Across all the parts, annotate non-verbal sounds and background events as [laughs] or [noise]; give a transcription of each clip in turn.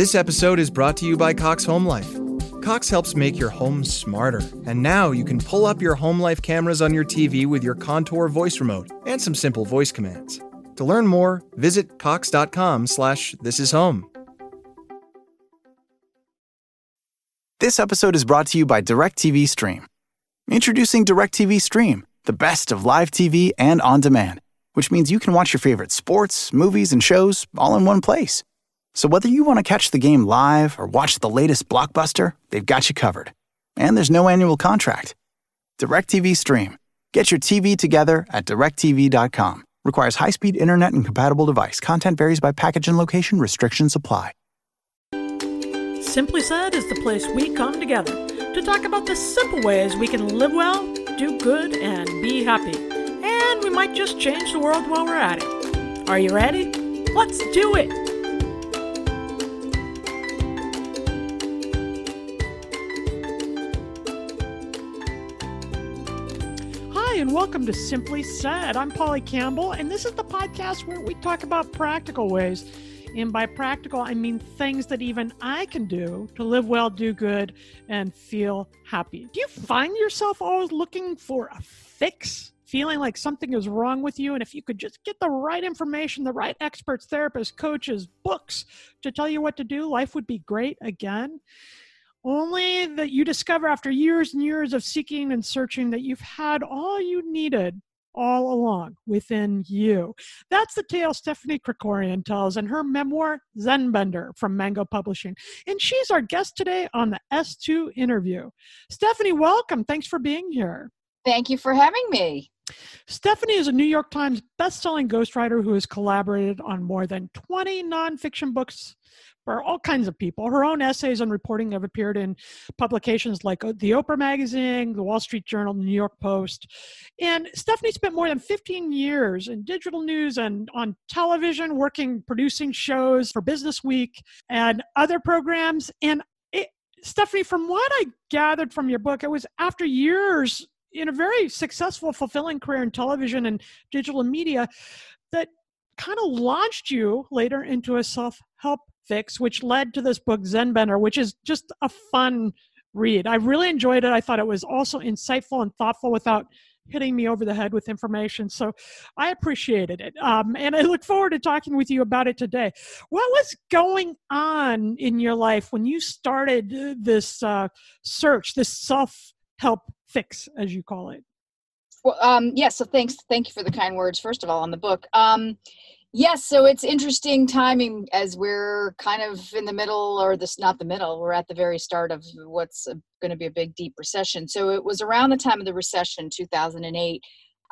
This episode is brought to you by Cox Home Life. Cox helps make your home smarter, and now you can pull up your home life cameras on your TV with your Contour voice remote and some simple voice commands. To learn more, visit cox.com/slash this is home. This episode is brought to you by DirecTV Stream. Introducing DirecTV Stream, the best of live TV and on demand, which means you can watch your favorite sports, movies, and shows all in one place. So whether you want to catch the game live or watch the latest blockbuster, they've got you covered. And there's no annual contract. DirecTV Stream. Get your TV together at directv.com. Requires high-speed internet and compatible device. Content varies by package and location. Restrictions apply. Simply Said is the place we come together to talk about the simple ways we can live well, do good, and be happy. And we might just change the world while we're at it. Are you ready? Let's do it! And welcome to Simply Said. I'm Polly Campbell, and this is the podcast where we talk about practical ways. And by practical, I mean things that even I can do to live well, do good, and feel happy. Do you find yourself always looking for a fix? Feeling like something is wrong with you, and if you could just get the right information, the right experts, therapists, coaches, books to tell you what to do, life would be great again only that you discover after years and years of seeking and searching that you've had all you needed all along within you. That's the tale Stephanie Krikorian tells in her memoir, Zen Bender, from Mango Publishing. And she's our guest today on the S2 interview. Stephanie, welcome. Thanks for being here. Thank you for having me. Stephanie is a New York Times bestselling ghostwriter who has collaborated on more than 20 nonfiction books for all kinds of people. Her own essays and reporting have appeared in publications like uh, the Oprah Magazine, the Wall Street Journal, the New York Post. And Stephanie spent more than 15 years in digital news and on television, working, producing shows for Business Week and other programs. And it, Stephanie, from what I gathered from your book, it was after years in a very successful, fulfilling career in television and digital media that kind of launched you later into a self help fix, which led to this book, Zen Bender, which is just a fun read. I really enjoyed it. I thought it was also insightful and thoughtful without hitting me over the head with information. So I appreciated it. Um, and I look forward to talking with you about it today. What was going on in your life when you started this uh, search, this self help fix, as you call it? Well, um, yes. Yeah, so thanks. Thank you for the kind words, first of all, on the book. Um, Yes, so it's interesting timing as we're kind of in the middle, or this not the middle, we're at the very start of what's going to be a big, deep recession. So it was around the time of the recession, 2008.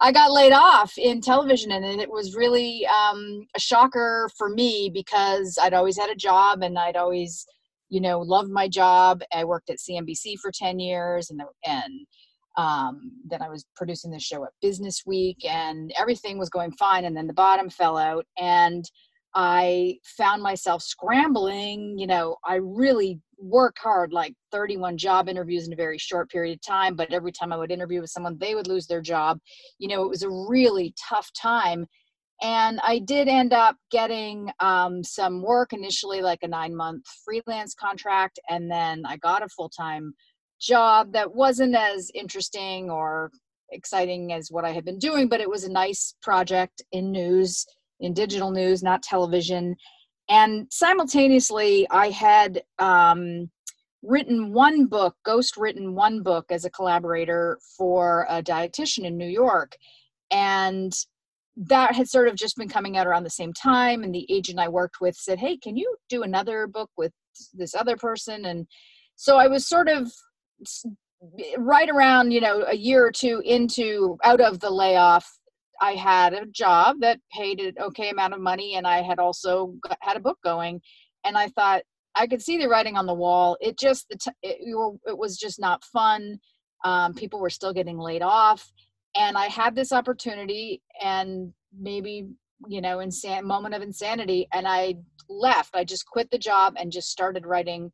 I got laid off in television, and it was really um, a shocker for me because I'd always had a job and I'd always, you know, loved my job. I worked at CNBC for 10 years and, and um, then I was producing the show at Business Week, and everything was going fine. And then the bottom fell out, and I found myself scrambling. You know, I really worked hard, like 31 job interviews in a very short period of time. But every time I would interview with someone, they would lose their job. You know, it was a really tough time. And I did end up getting um, some work initially, like a nine month freelance contract. And then I got a full time job that wasn't as interesting or exciting as what I had been doing, but it was a nice project in news, in digital news, not television. And simultaneously, I had um, written one book, ghost written one book as a collaborator for a dietitian in New York. And that had sort of just been coming out around the same time. And the agent I worked with said, Hey, can you do another book with this other person? And so I was sort of right around you know a year or two into out of the layoff i had a job that paid an okay amount of money and i had also got, had a book going and i thought i could see the writing on the wall. It just the t- it, it was just not fun. Um, people were still getting laid off and i had this opportunity and maybe you know insan- moment of insanity and i left. I just quit the job and just started writing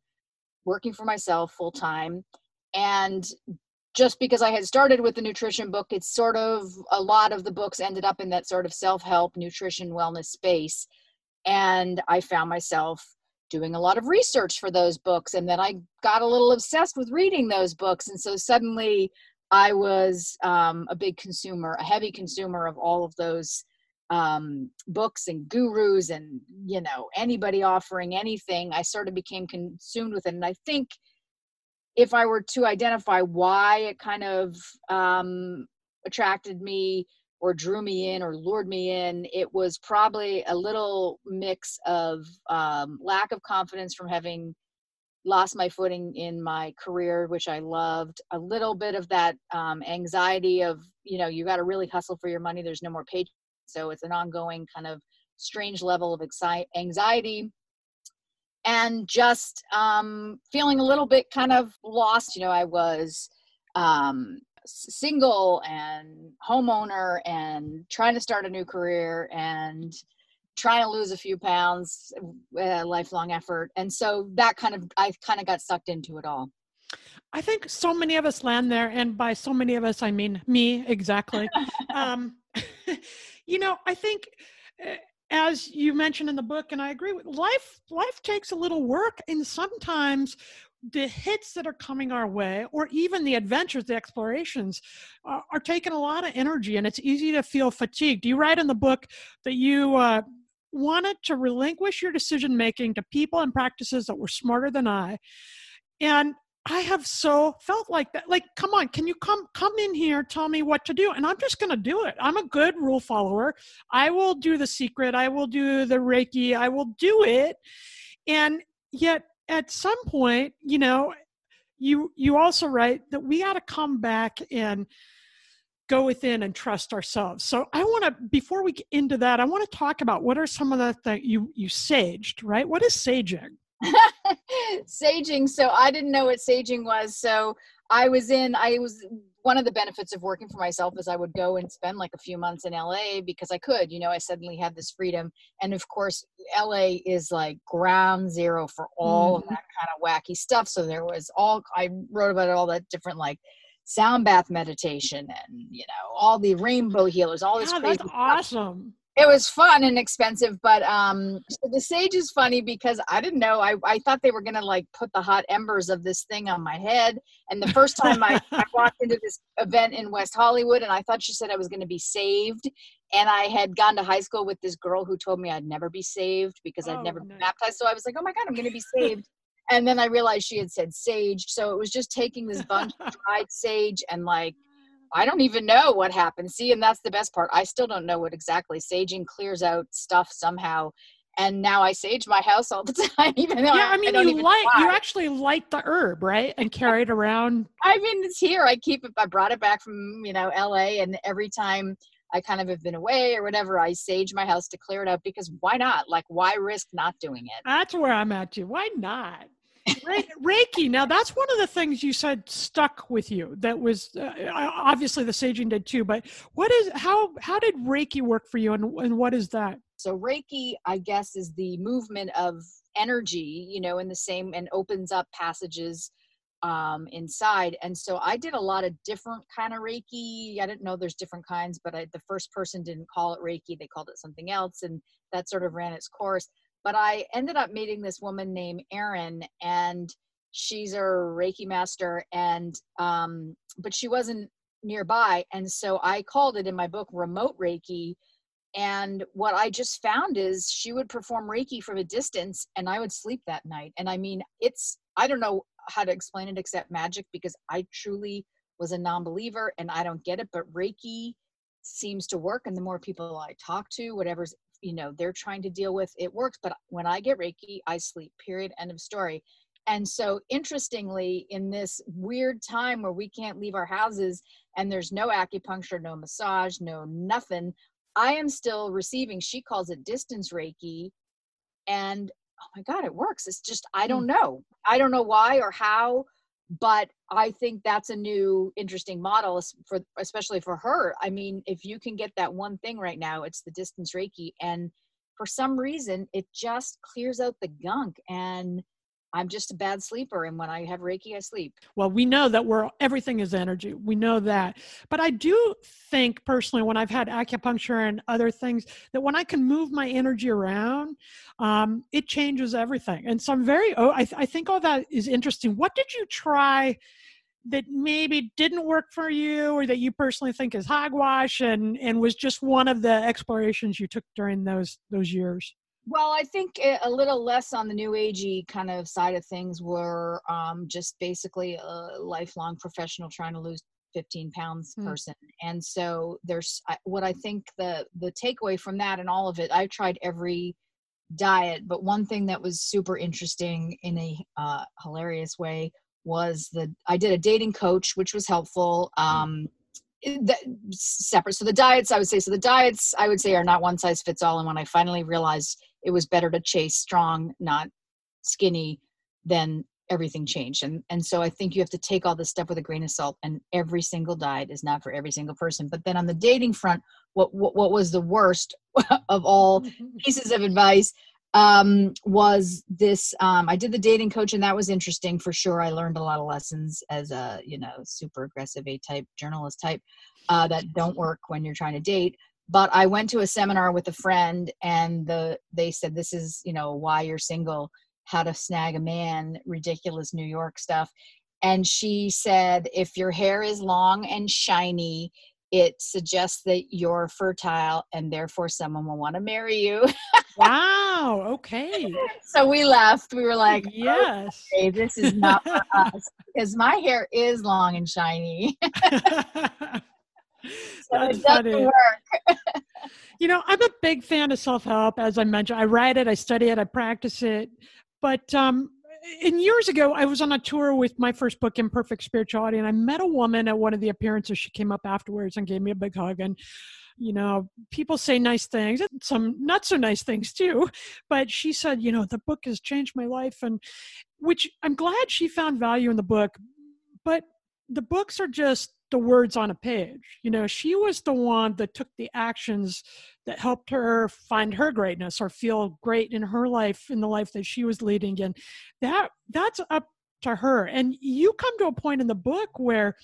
working for myself full time and just because I had started with the nutrition book, it's sort of a lot of the books ended up in that sort of self help, nutrition, wellness space. And I found myself doing a lot of research for those books and then i got a little obsessed with reading those books and so suddenly i was um, a big consumer a heavy consumer of all of those um, books and gurus and you know anybody offering anything i sort of became consumed with it and i think if i were to identify why it kind of um, attracted me or drew me in or lured me in, it was probably a little mix of um, lack of confidence from having lost my footing in my career, which I loved, a little bit of that um, anxiety of, you know, you got to really hustle for your money. There's no more pay. So it's an ongoing kind of strange level of anxiety and just um, feeling a little bit kind of lost. You know, I was um, single and homeowner and trying to start a new career and trying to lose a few pounds uh, lifelong effort. And so that kind of i kind of got sucked into it all. I think so many of us land there and by so many of us i mean me exactly. [laughs] Um, [laughs] you know i think uh, as you mentioned in the book and i agree with life life takes a little work and sometimes the hits that are coming our way, or even the adventures, the explorations, uh, are taking a lot of energy, and it's easy to feel fatigued. You write in the book that you uh, wanted to relinquish your decision making to people and practices that were smarter than I, and I have so felt like that. Like, come on, can you come come in here, tell me what to do, and I'm just to do it. I'm a good rule follower. I will do the secret. I will do the Reiki. I will do it, and yet at some point, you know, you you also write that we got to come back and go within and trust ourselves. So I want to before we get into that, I want to talk about what are some of the things you you saged, right? What is saging? [laughs] saging. So I didn't know what saging was. So I was in I was one of the benefits of working for myself is I would go and spend like a few months in LA because I could, you know, I suddenly had this freedom. And of course, LA is like ground zero for all mm-hmm. of that kind of wacky stuff. So there was all, I wrote about all that different like sound bath meditation and, you know, all the rainbow healers, all this yeah, crazy That's awesome it was fun and expensive but um so the sage is funny because i didn't know i, I thought they were gonna like put the hot embers of this thing on my head. And the first time I, I [laughs] walked into this event in west hollywood and i thought she said i was gonna be saved. And i had gone to high school with this girl who told me i'd never be saved because i'd oh, never been baptized. So i was like oh my god i'm gonna be saved. And then i realized she had said sage. So it was just taking this bunch of [laughs] dried sage and like I don't even know what happened. See, and that's the best part. I still don't know what exactly. Saging clears out stuff somehow. And now I sage my house all the [laughs] time, even though yeah, I, I mean, I you light, you actually light the herb, right, and carry it around. I mean, it's here. I keep it. I brought it back from you know L.A. and every time I kind of have been away or whatever, I sage my house to clear it out because why not? Like, why risk not doing it? That's where I'm at too. Why not? Reiki. Now that's one of the things you said stuck with you. That was uh, obviously the saging did too. But what is how how did Reiki work for you, and and what is that? So Reiki, I guess, is the movement of energy. You know, in the same and opens up passages um, inside. And so I did a lot of different kind of Reiki. I didn't know there's different kinds, but I, the first person didn't call it Reiki; they called it something else, and that sort of ran its course but I ended up meeting this woman named Erin, and she's a Reiki master, and um, but she wasn't nearby, and so I called it in my book remote Reiki. And what I just found is she would perform Reiki from a distance, and I would sleep that night. And I mean, it's I don't know how to explain it except magic because I truly was a non-believer and I don't get it, but Reiki seems to work and the more people i talk to whatever's you know they're trying to deal with it works but when i get reiki i sleep period end of story. And so interestingly in this weird time where we can't leave our houses and there's no acupuncture no massage no nothing i am still receiving she calls it distance reiki. And oh my god it works. It's just i don't hmm. know. I don't know why or how but i think that's a new interesting model for especially for her. I mean if you can get that one thing right now it's the distance reiki and for some reason it just clears out the gunk and I'm just a bad sleeper. And when I have Reiki, I sleep. Well, we know that we're everything is energy. We know that. But I do think personally, when I've had acupuncture and other things, that when I can move my energy around, um, it changes everything. And so I'm very, oh, I, th- I think all that is interesting. What did you try? that maybe didn't work for you or that you personally think is hogwash and and was just one of the explorations you took during those those years well, I think a little less on the new agey kind of side of things were um, just basically a lifelong professional trying to lose 15 pounds mm. person. And so there's what I think the the takeaway from that and all of it. i've tried every diet, but one thing that was super interesting in a uh, hilarious way was the I did a dating coach, which was helpful. Hmm. Um, that separate. So the diets, I would say, so the diets, I would say, are not one size fits all. And when I finally realized it was better to chase strong, not skinny, then everything changed. And and so I think you have to take all this stuff with a grain of salt. And every single diet is not for every single person. But then on the dating front, what what, what was the worst [laughs] of all [laughs] pieces of advice um, was this um, i did the dating coach and that was interesting for sure i learned a lot of lessons as a you know super aggressive a type journalist type uh, that don't work when you're trying to date but i went to a seminar with a friend and the they said this is you know why you're single how to snag a man ridiculous new york stuff. And she said if your hair is long and shiny it suggests that you're fertile and therefore someone will want to marry you. [laughs] Wow okay. So we left. We were like yes. Okay, this is not for [laughs] us because my hair is long and shiny [laughs] [laughs] That's funny. [laughs] you know, I'm a big fan of self help. As I mentioned, I write it, I study it, I practice it. But um, in years ago, I was on a tour with my first book, Imperfect Spirituality, and I met a woman at one of the appearances. She came up afterwards and gave me a big hug. And you know, people say nice things, some not so nice things too. But she said, you know, the book has changed my life, and which I'm glad she found value in the book. But the books are just the words on a page. You know, she was the one that took the actions that helped her find her greatness or feel great in her life, in the life that she was leading. And that that's up to her. And you come to a point in the book where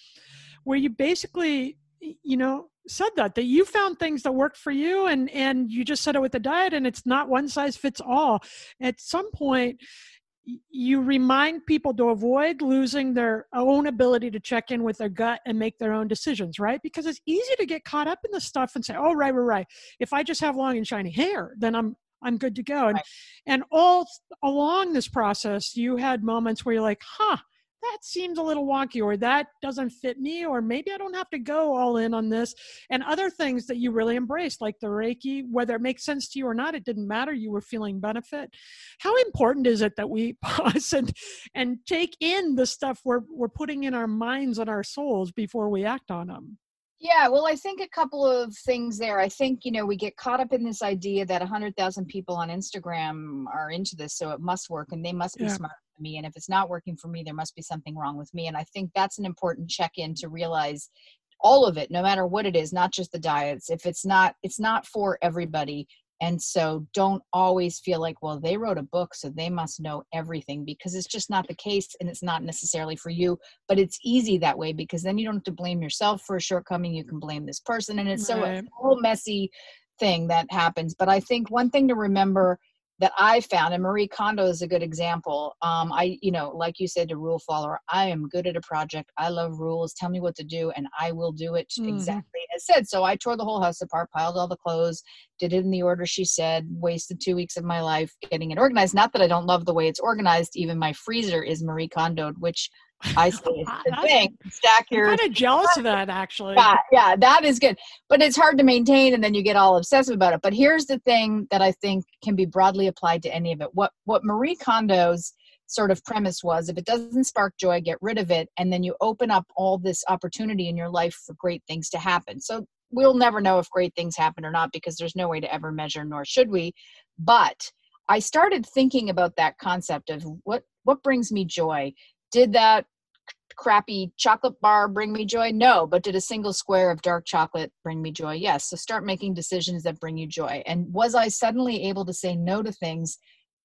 where you basically, you know, said that that you found things that worked for you and and you just said it with the diet and it's not one size fits all at some point you remind people to avoid losing their own ability to check in with their gut and make their own decisions, right? Because it's easy to get caught up in the stuff and say, "Oh, right, right, right. If I just have long and shiny hair, then I'm I'm good to go." And right. and all along this process, you had moments where you're like, "Huh, that seems a little wonky or that doesn't fit me or maybe i don't have to go all in on this. And other things that you really embraced like the reiki whether it makes sense to you or not it didn't matter. You were feeling benefit. How important is it that we [laughs] pause and and take in the stuff we're we're putting in our minds and our souls before we act on them yeah, well, I think a couple of things there. I think, you know, we get caught up in this idea that 100,000 people on Instagram are into this, so it must work and they must be yeah. smart me and if it's not working for me there must be something wrong with me and i think that's an important check in to realize all of it no matter what it is not just the diets if it's not it's not for everybody and so don't always feel like well they wrote a book so they must know everything because it's just not the case and it's not necessarily for you but it's easy that way because then you don't have to blame yourself for a shortcoming you can blame this person and it's right. so a whole messy thing that happens but i think one thing to remember that I found, and Marie Kondo is a good example. Um, I, you know, like you said, a rule follower. I am good at a project. I love rules. Tell me what to do, and I will do it mm-hmm. exactly as said. So I tore the whole house apart, piled all the clothes, did it in the order she said. Wasted two weeks of my life getting it organized. Not that I don't love the way it's organized. Even my freezer is Marie Kondoed, which I [laughs] it's the thing. Stack your. I'm kind of jealous of that, actually. Yeah, yeah, that is good, but it's hard to maintain, and then you get all obsessive about it. But here's the thing that I think can be broadly applied to any of it. What what Marie Kondo's sort of premise was if it doesn't spark joy get rid of it and then you open up all this opportunity in your life for great things to happen so we'll never know if great things happen or not because there's no way to ever measure nor should we but i started thinking about that concept of what what brings me joy did that crappy chocolate bar bring me joy? No. But did a single square of dark chocolate bring me joy? Yes. So start making decisions that bring you joy. And was I suddenly able to say no to things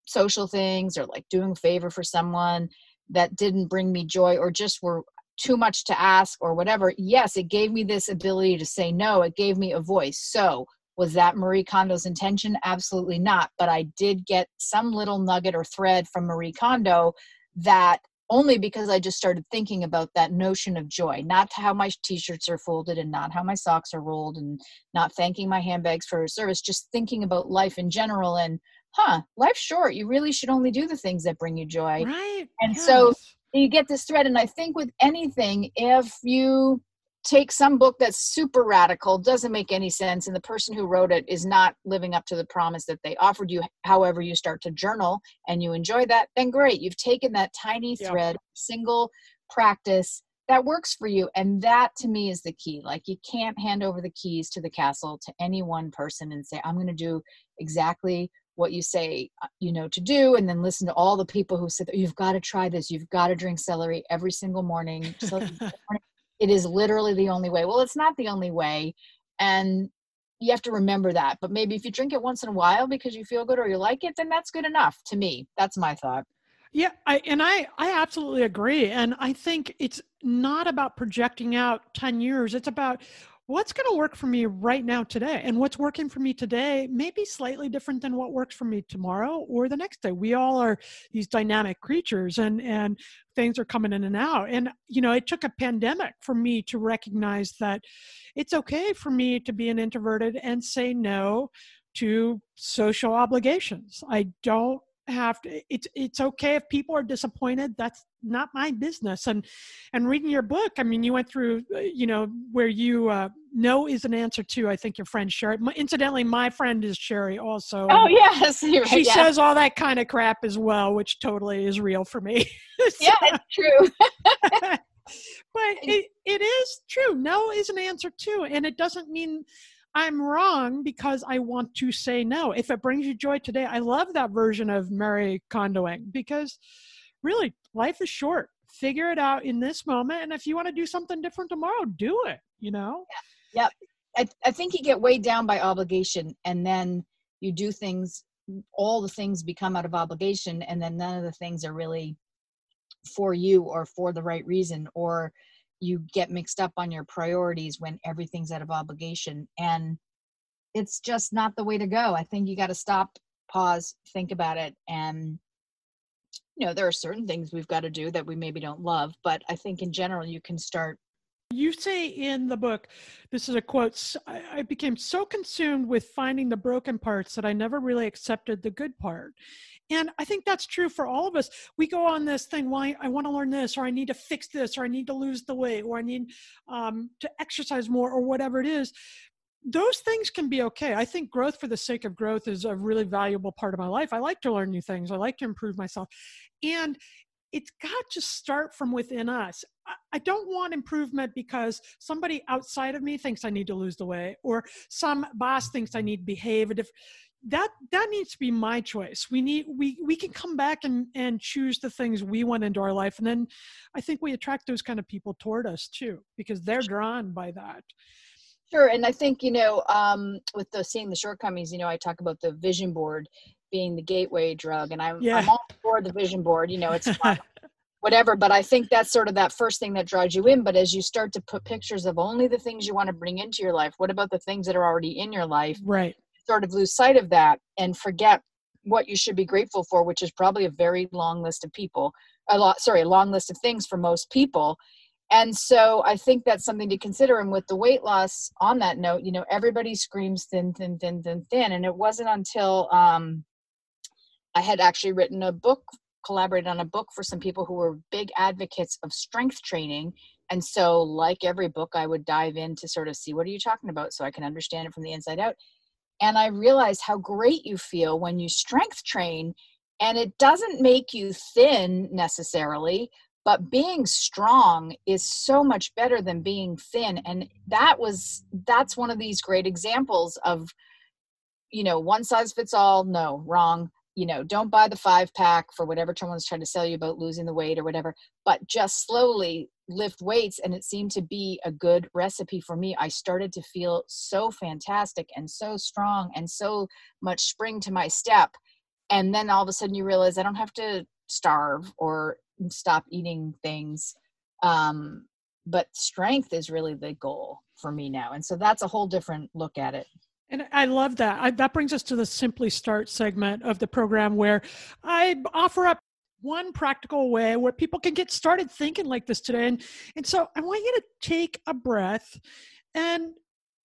social things or like doing a favor for someone that didn't bring me joy or just were too much to ask or whatever, yes, it gave me this ability to say no. It gave me a voice. So, was that Marie Kondo's intention? Absolutely not. But I did get some little nugget or thread from Marie Kondo that only because I just started thinking about that notion of joy, not how my t shirts are folded and not how my socks are rolled and not thanking my handbags for service, just thinking about life in general and, huh, life's short. You really should only do the things that bring you joy. Right. And yes. so you get this thread. And I think with anything, if you take some book that's super radical, doesn't make any sense, and the person who wrote it is not living up to the promise that they offered you, however, you start to journal and you enjoy that, then great. You've taken that tiny thread, single practice that works for you. And that to me is the key. Like you can't hand over the keys to the castle to any one person and say, I'm going to do exactly what you say uh, you know to do and then listen to all the people who said you've got to try this you've got to drink celery every single morning [laughs] it is literally the only way. Well it's not the only way and you have to remember that but maybe if you drink it once in a while because you feel good or you like it then that's good enough to me. That's my thought. Yeah I, and i i absolutely agree and i think it's not about projecting out 10 years it's about what's going to work for me right now today? And what's working for me today may be slightly different than what works for me tomorrow or the next day. We all are these dynamic creatures and and things are coming in and out. And you know it took a pandemic for me to recognize that it's okay for me to be an introverted and say no to social obligations. I don't have to it's it's okay if people are disappointed that's not my business. And and reading your book i mean you went through uh, you know where you uh no is an answer to i think your friend sherry. Incidentally my friend is sherry also. Oh yes [laughs] she yeah. says all that kind of crap as well which totally is real for me. [laughs] So, yeah it's true. [laughs] But it, it is true. No is an answer too and it doesn't mean I'm wrong because I want to say no. If it brings you joy today, I love that version of Marie Kondoing because really life is short. Figure it out in this moment. And if you want to do something different tomorrow, do it, you know? Yeah. Yep. I, I think you get weighed down by obligation and then you do things, all the things become out of obligation, and then none of the things are really for you or for the right reason or you get mixed up on your priorities when everything's out of obligation and it's just not the way to go. I think you got to stop pause think about it and you know there are certain things we've got to do that we maybe don't love but i think in general you can start you say in the book this is a quote i became so consumed with finding the broken parts that i never really accepted the good part and I think that's true for all of us. We go on this thing, well, I, I want to learn this, or I need to fix this, or I need to lose the weight, or I need um, to exercise more, or whatever it is. Those things can be okay. I think growth for the sake of growth is a really valuable part of my life. I like to learn new things, I like to improve myself. And it's got to start from within us. I don't want improvement because somebody outside of me thinks I need to lose the weight, or some boss thinks I need to behave a different that that needs to be my choice. We need we we can come back and and choose the things we want into our life and then i think we attract those kind of people toward us too because they're drawn by that. Sure and i think you know um with the seeing the shortcomings you know i talk about the vision board being the gateway drug and i'm, yeah. I'm all for the vision board you know it's [laughs] whatever but i think that's sort of that first thing that draws you in but as you start to put pictures of only the things you want to bring into your life what about the things that are already in your life right sort of lose sight of that and forget what you should be grateful for, which is probably a very long list of people, a lot, sorry, a long list of things for most people. And so I think that's something to consider. And with the weight loss, on that note, you know, everybody screams thin, thin, thin, thin, thin. And it wasn't until um, I had actually written a book, collaborated on a book for some people who were big advocates of strength training. And so, like every book, I would dive in to sort of see what are you talking about so I can understand it from the inside out and I realize how great you feel when you strength train. And it doesn't make you thin necessarily, but being strong is so much better than being thin. And that was, that's one of these great examples of, you know, one size fits all. No, wrong you know, don't buy the five pack for whatever someone's trying to sell you about losing the weight or whatever, but just slowly lift weights. And it seemed to be a good recipe for me. I started to feel so fantastic and so strong and so much spring to my step. and then all of a sudden you realize i don't have to starve or stop eating things um, but strength is really the goal for me now and so that's a whole different look at it and I love that. I, that brings us to the Simply Start segment of the program where I offer up one practical way where people can get started thinking like this today. And, and so I want you to take a breath and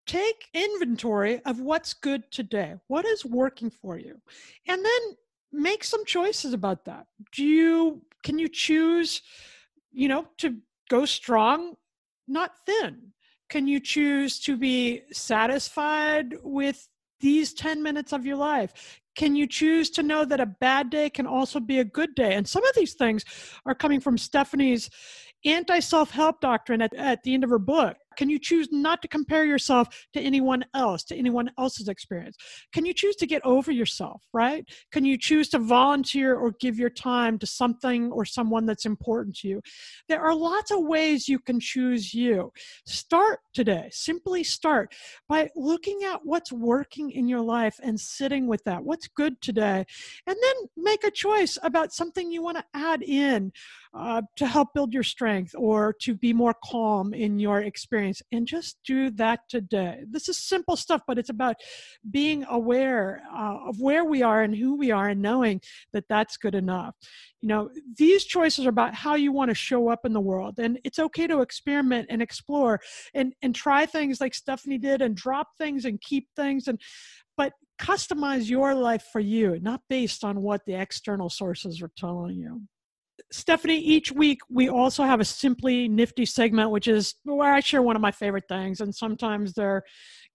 take inventory of what's good today. What is working for you? And then make some choices about that. Do you can you choose, you know, to go strong, not thin? Can you choose to be satisfied with these 10 minutes of your life? Can you choose to know that a bad day can also be a good day? And some of these things are coming from Stephanie's anti self help doctrine at, at the end of her book. Can you choose not to compare yourself to anyone else, to anyone else's experience? Can you choose to get over yourself, right? Can you choose to volunteer or give your time to something or someone that's important to you? There are lots of ways you can choose you. Start today, simply start by looking at what's working in your life and sitting with that. What's good today? And then make a choice about something you want to add in uh, to help build your strength or to be more calm in your experience. And just do that today. This is simple stuff, but it's about being aware uh, of where we are and who we are and knowing that that's good enough. You know, these choices are about how you want to show up in the world. And it's okay to experiment and explore and, and try things like Stephanie did and drop things and keep things. And but customize your life for you, not based on what the external sources are telling you. Stephanie, each week we also have a simply nifty segment, which is where I share one of my favorite things. And sometimes they're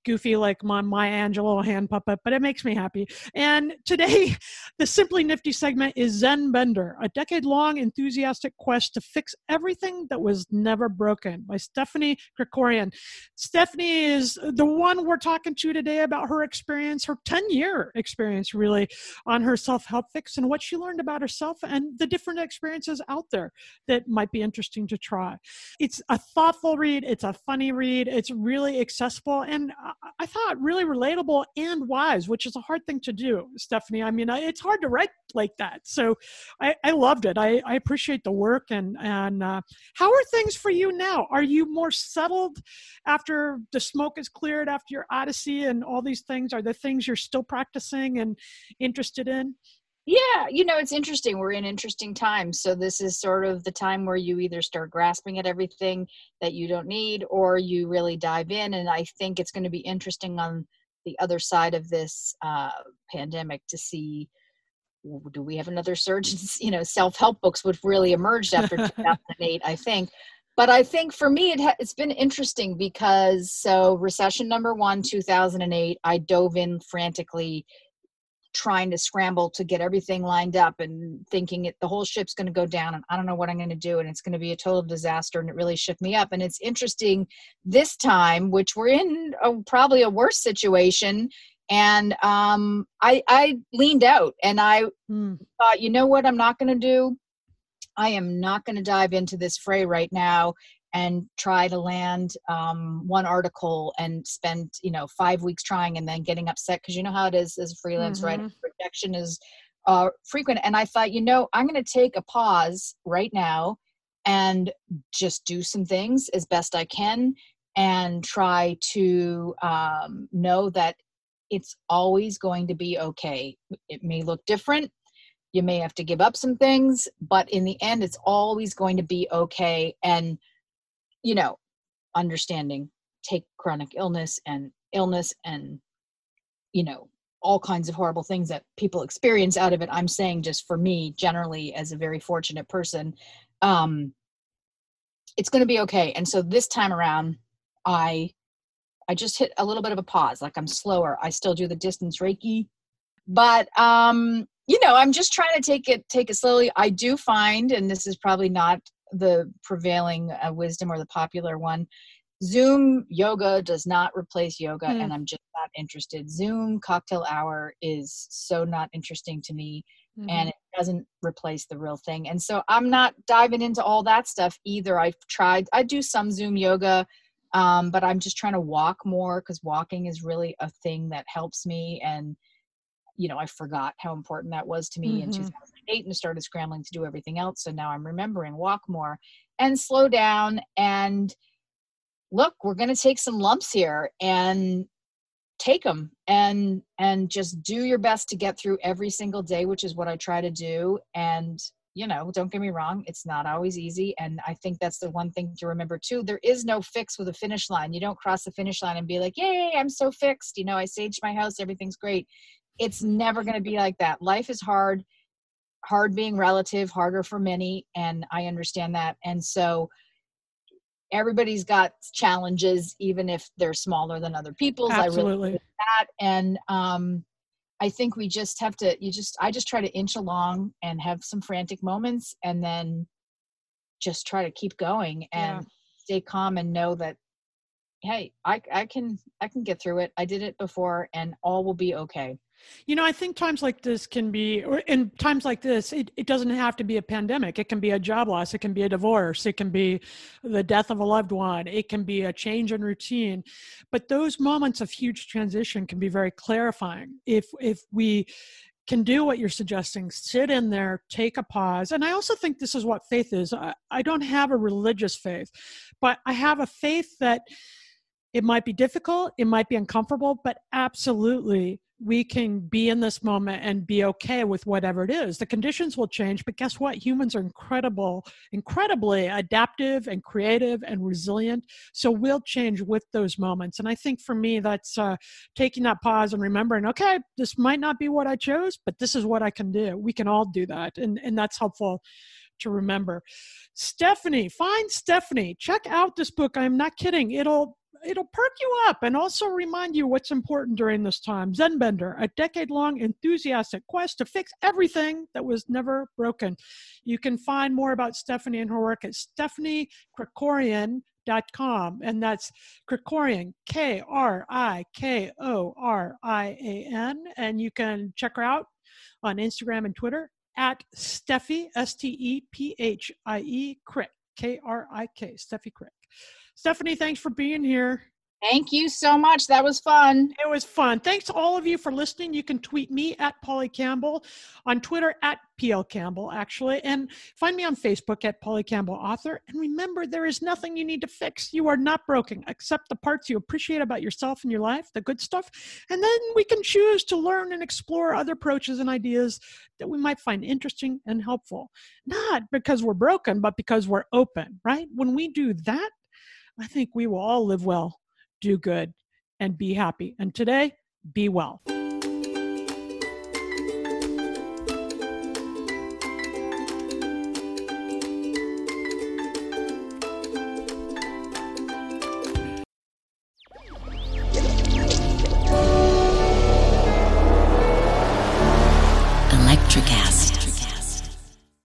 goofy like my Maya Angelou hand puppet, but it makes me happy. And today, [laughs] the Simply Nifty segment is Zen Bender, a decade long enthusiastic quest to fix everything that was never broken by Stephanie Krikorian. Stephanie is the one we're talking to today about her experience, her 10 year experience really on her self help fix and what she learned about herself and the different experiences out there that might be interesting to try. It's a thoughtful read, it's a funny read, it's really accessible. And uh, I thought really relatable and wise, which is a hard thing to do, Stephanie. I mean, it's hard to write like that. So I, I loved it. I, I, appreciate the work. And, and uh, how are things for you now? Are you more settled after the smoke is cleared after your Odyssey and all these things? Are there things you're still practicing and interested in? Yeah, you know, it's interesting. We're in interesting times. So, this is sort of the time where you either start grasping at everything that you don't need or you really dive in. And I think it's going to be interesting on the other side of this uh, pandemic to see do we have another surge? [laughs] You know, self help books would really emerged after [laughs] 2008, I think. But I think for me, it ha- it's been interesting because so recession number one, 2008, I dove in frantically trying to scramble to get everything lined up and thinking it the whole ship's going to go down and I don't know what I'm going to do and it's going to be a total disaster and it really shook me up and it's interesting this time which we're in a, probably a worse situation and um, I I leaned out and I mm. thought you know what I'm not going to do I am not going to dive into this fray right now and try to land um, one article and spend you know five weeks trying and then getting upset because you know how it is as a freelance mm-hmm. writer rejection is uh, frequent and i thought you know i'm going to take a pause right now and just do some things as best i can and try to um, know that it's always going to be okay. It may look different. You may have to give up some things but in the end it's always going to be okay and you know, understanding take chronic illness and illness and, you know, all kinds of horrible things that people experience out of it. I'm saying just for me, generally, as a very fortunate person, um, it's going to be okay. And so this time around, I I just hit a little bit of a pause. Like I'm slower. I still do the distance Reiki, but um, you know, I'm just trying to take it take it slowly. I do find, and this is probably not the prevailing uh, wisdom or the popular one. Zoom yoga does not replace yoga, mm. and I'm just not interested. Zoom cocktail hour is so not interesting to me, mm-hmm. and it doesn't replace the real thing. And so I'm not diving into all that stuff either. I've tried, I do some Zoom yoga, um, but I'm just trying to walk more because walking is really a thing that helps me. And you know, I forgot how important that was to me mm-hmm. in 2008 and started scrambling to do everything else. So now I'm remembering walk more and slow down and look, we're going to take some lumps here and take them and and just do your best to get through every single day which is what i try to do and you know don't get me wrong it's not always easy and i think that's the one thing to remember too there is no fix with a finish line you don't cross the finish line and be like yay i'm so fixed you know i saged my house everything's great it's never going to be like that life is hard hard being relative harder for many and i understand that and so everybody's got challenges even if they're smaller than other people's absolutely I really that and um I think we just have to you just I just try to inch along and have some frantic moments and then just try to keep going and yeah. stay calm and know that hey, I I can I can get through it. I did it before and all will be okay. You know, I think times like this can be, or in times like this, it, it doesn't have to be a pandemic. It can be a job loss. It can be a divorce. It can be the death of a loved one. It can be a change in routine. But those moments of huge transition can be very clarifying. If if we can do what you're suggesting, sit in there, take a pause. And I also think this is what faith is. I, I don't have a religious faith, but I have a faith that it might be difficult, it might be uncomfortable, but absolutely we can be in this moment and be okay with whatever it is. The conditions will change, but guess what? Humans are incredible, incredibly adaptive and creative and resilient. So we'll change with those moments. And I think for me, that's uh, taking that pause and remembering, okay, this might not be what I chose, but this is what I can do. We can all do that. And, and that's helpful to remember. Stephanie, find Stephanie. Check out this book. I'm not kidding. It'll it'll perk you up and also remind you what's important during this time. Zen Bender, a decade long enthusiastic quest to fix everything that was never broken. You can find more about Stephanie and her work at Stephanie Dot com, and that's Krikorian, K R I K O R I A N. And you can check her out on Instagram and Twitter at Stephie, S T E P H I E, Krik, K R I K, Stephie Krik. Stephanie, thanks for being here. Thank you so much. That was fun. It was fun. Thanks to all of you for listening. You can tweet me at Polly Campbell, on Twitter at PL Campbell, actually, and find me on Facebook at Polly Campbell Author. And remember, there is nothing you need to fix. You are not broken. Accept the parts you appreciate about yourself and your life, the good stuff, and then we can choose to learn and explore other approaches and ideas that we might find interesting and helpful. Not because we're broken, but because we're open, right? When we do that, I think we will all live well, do good, and be happy. And today, be well.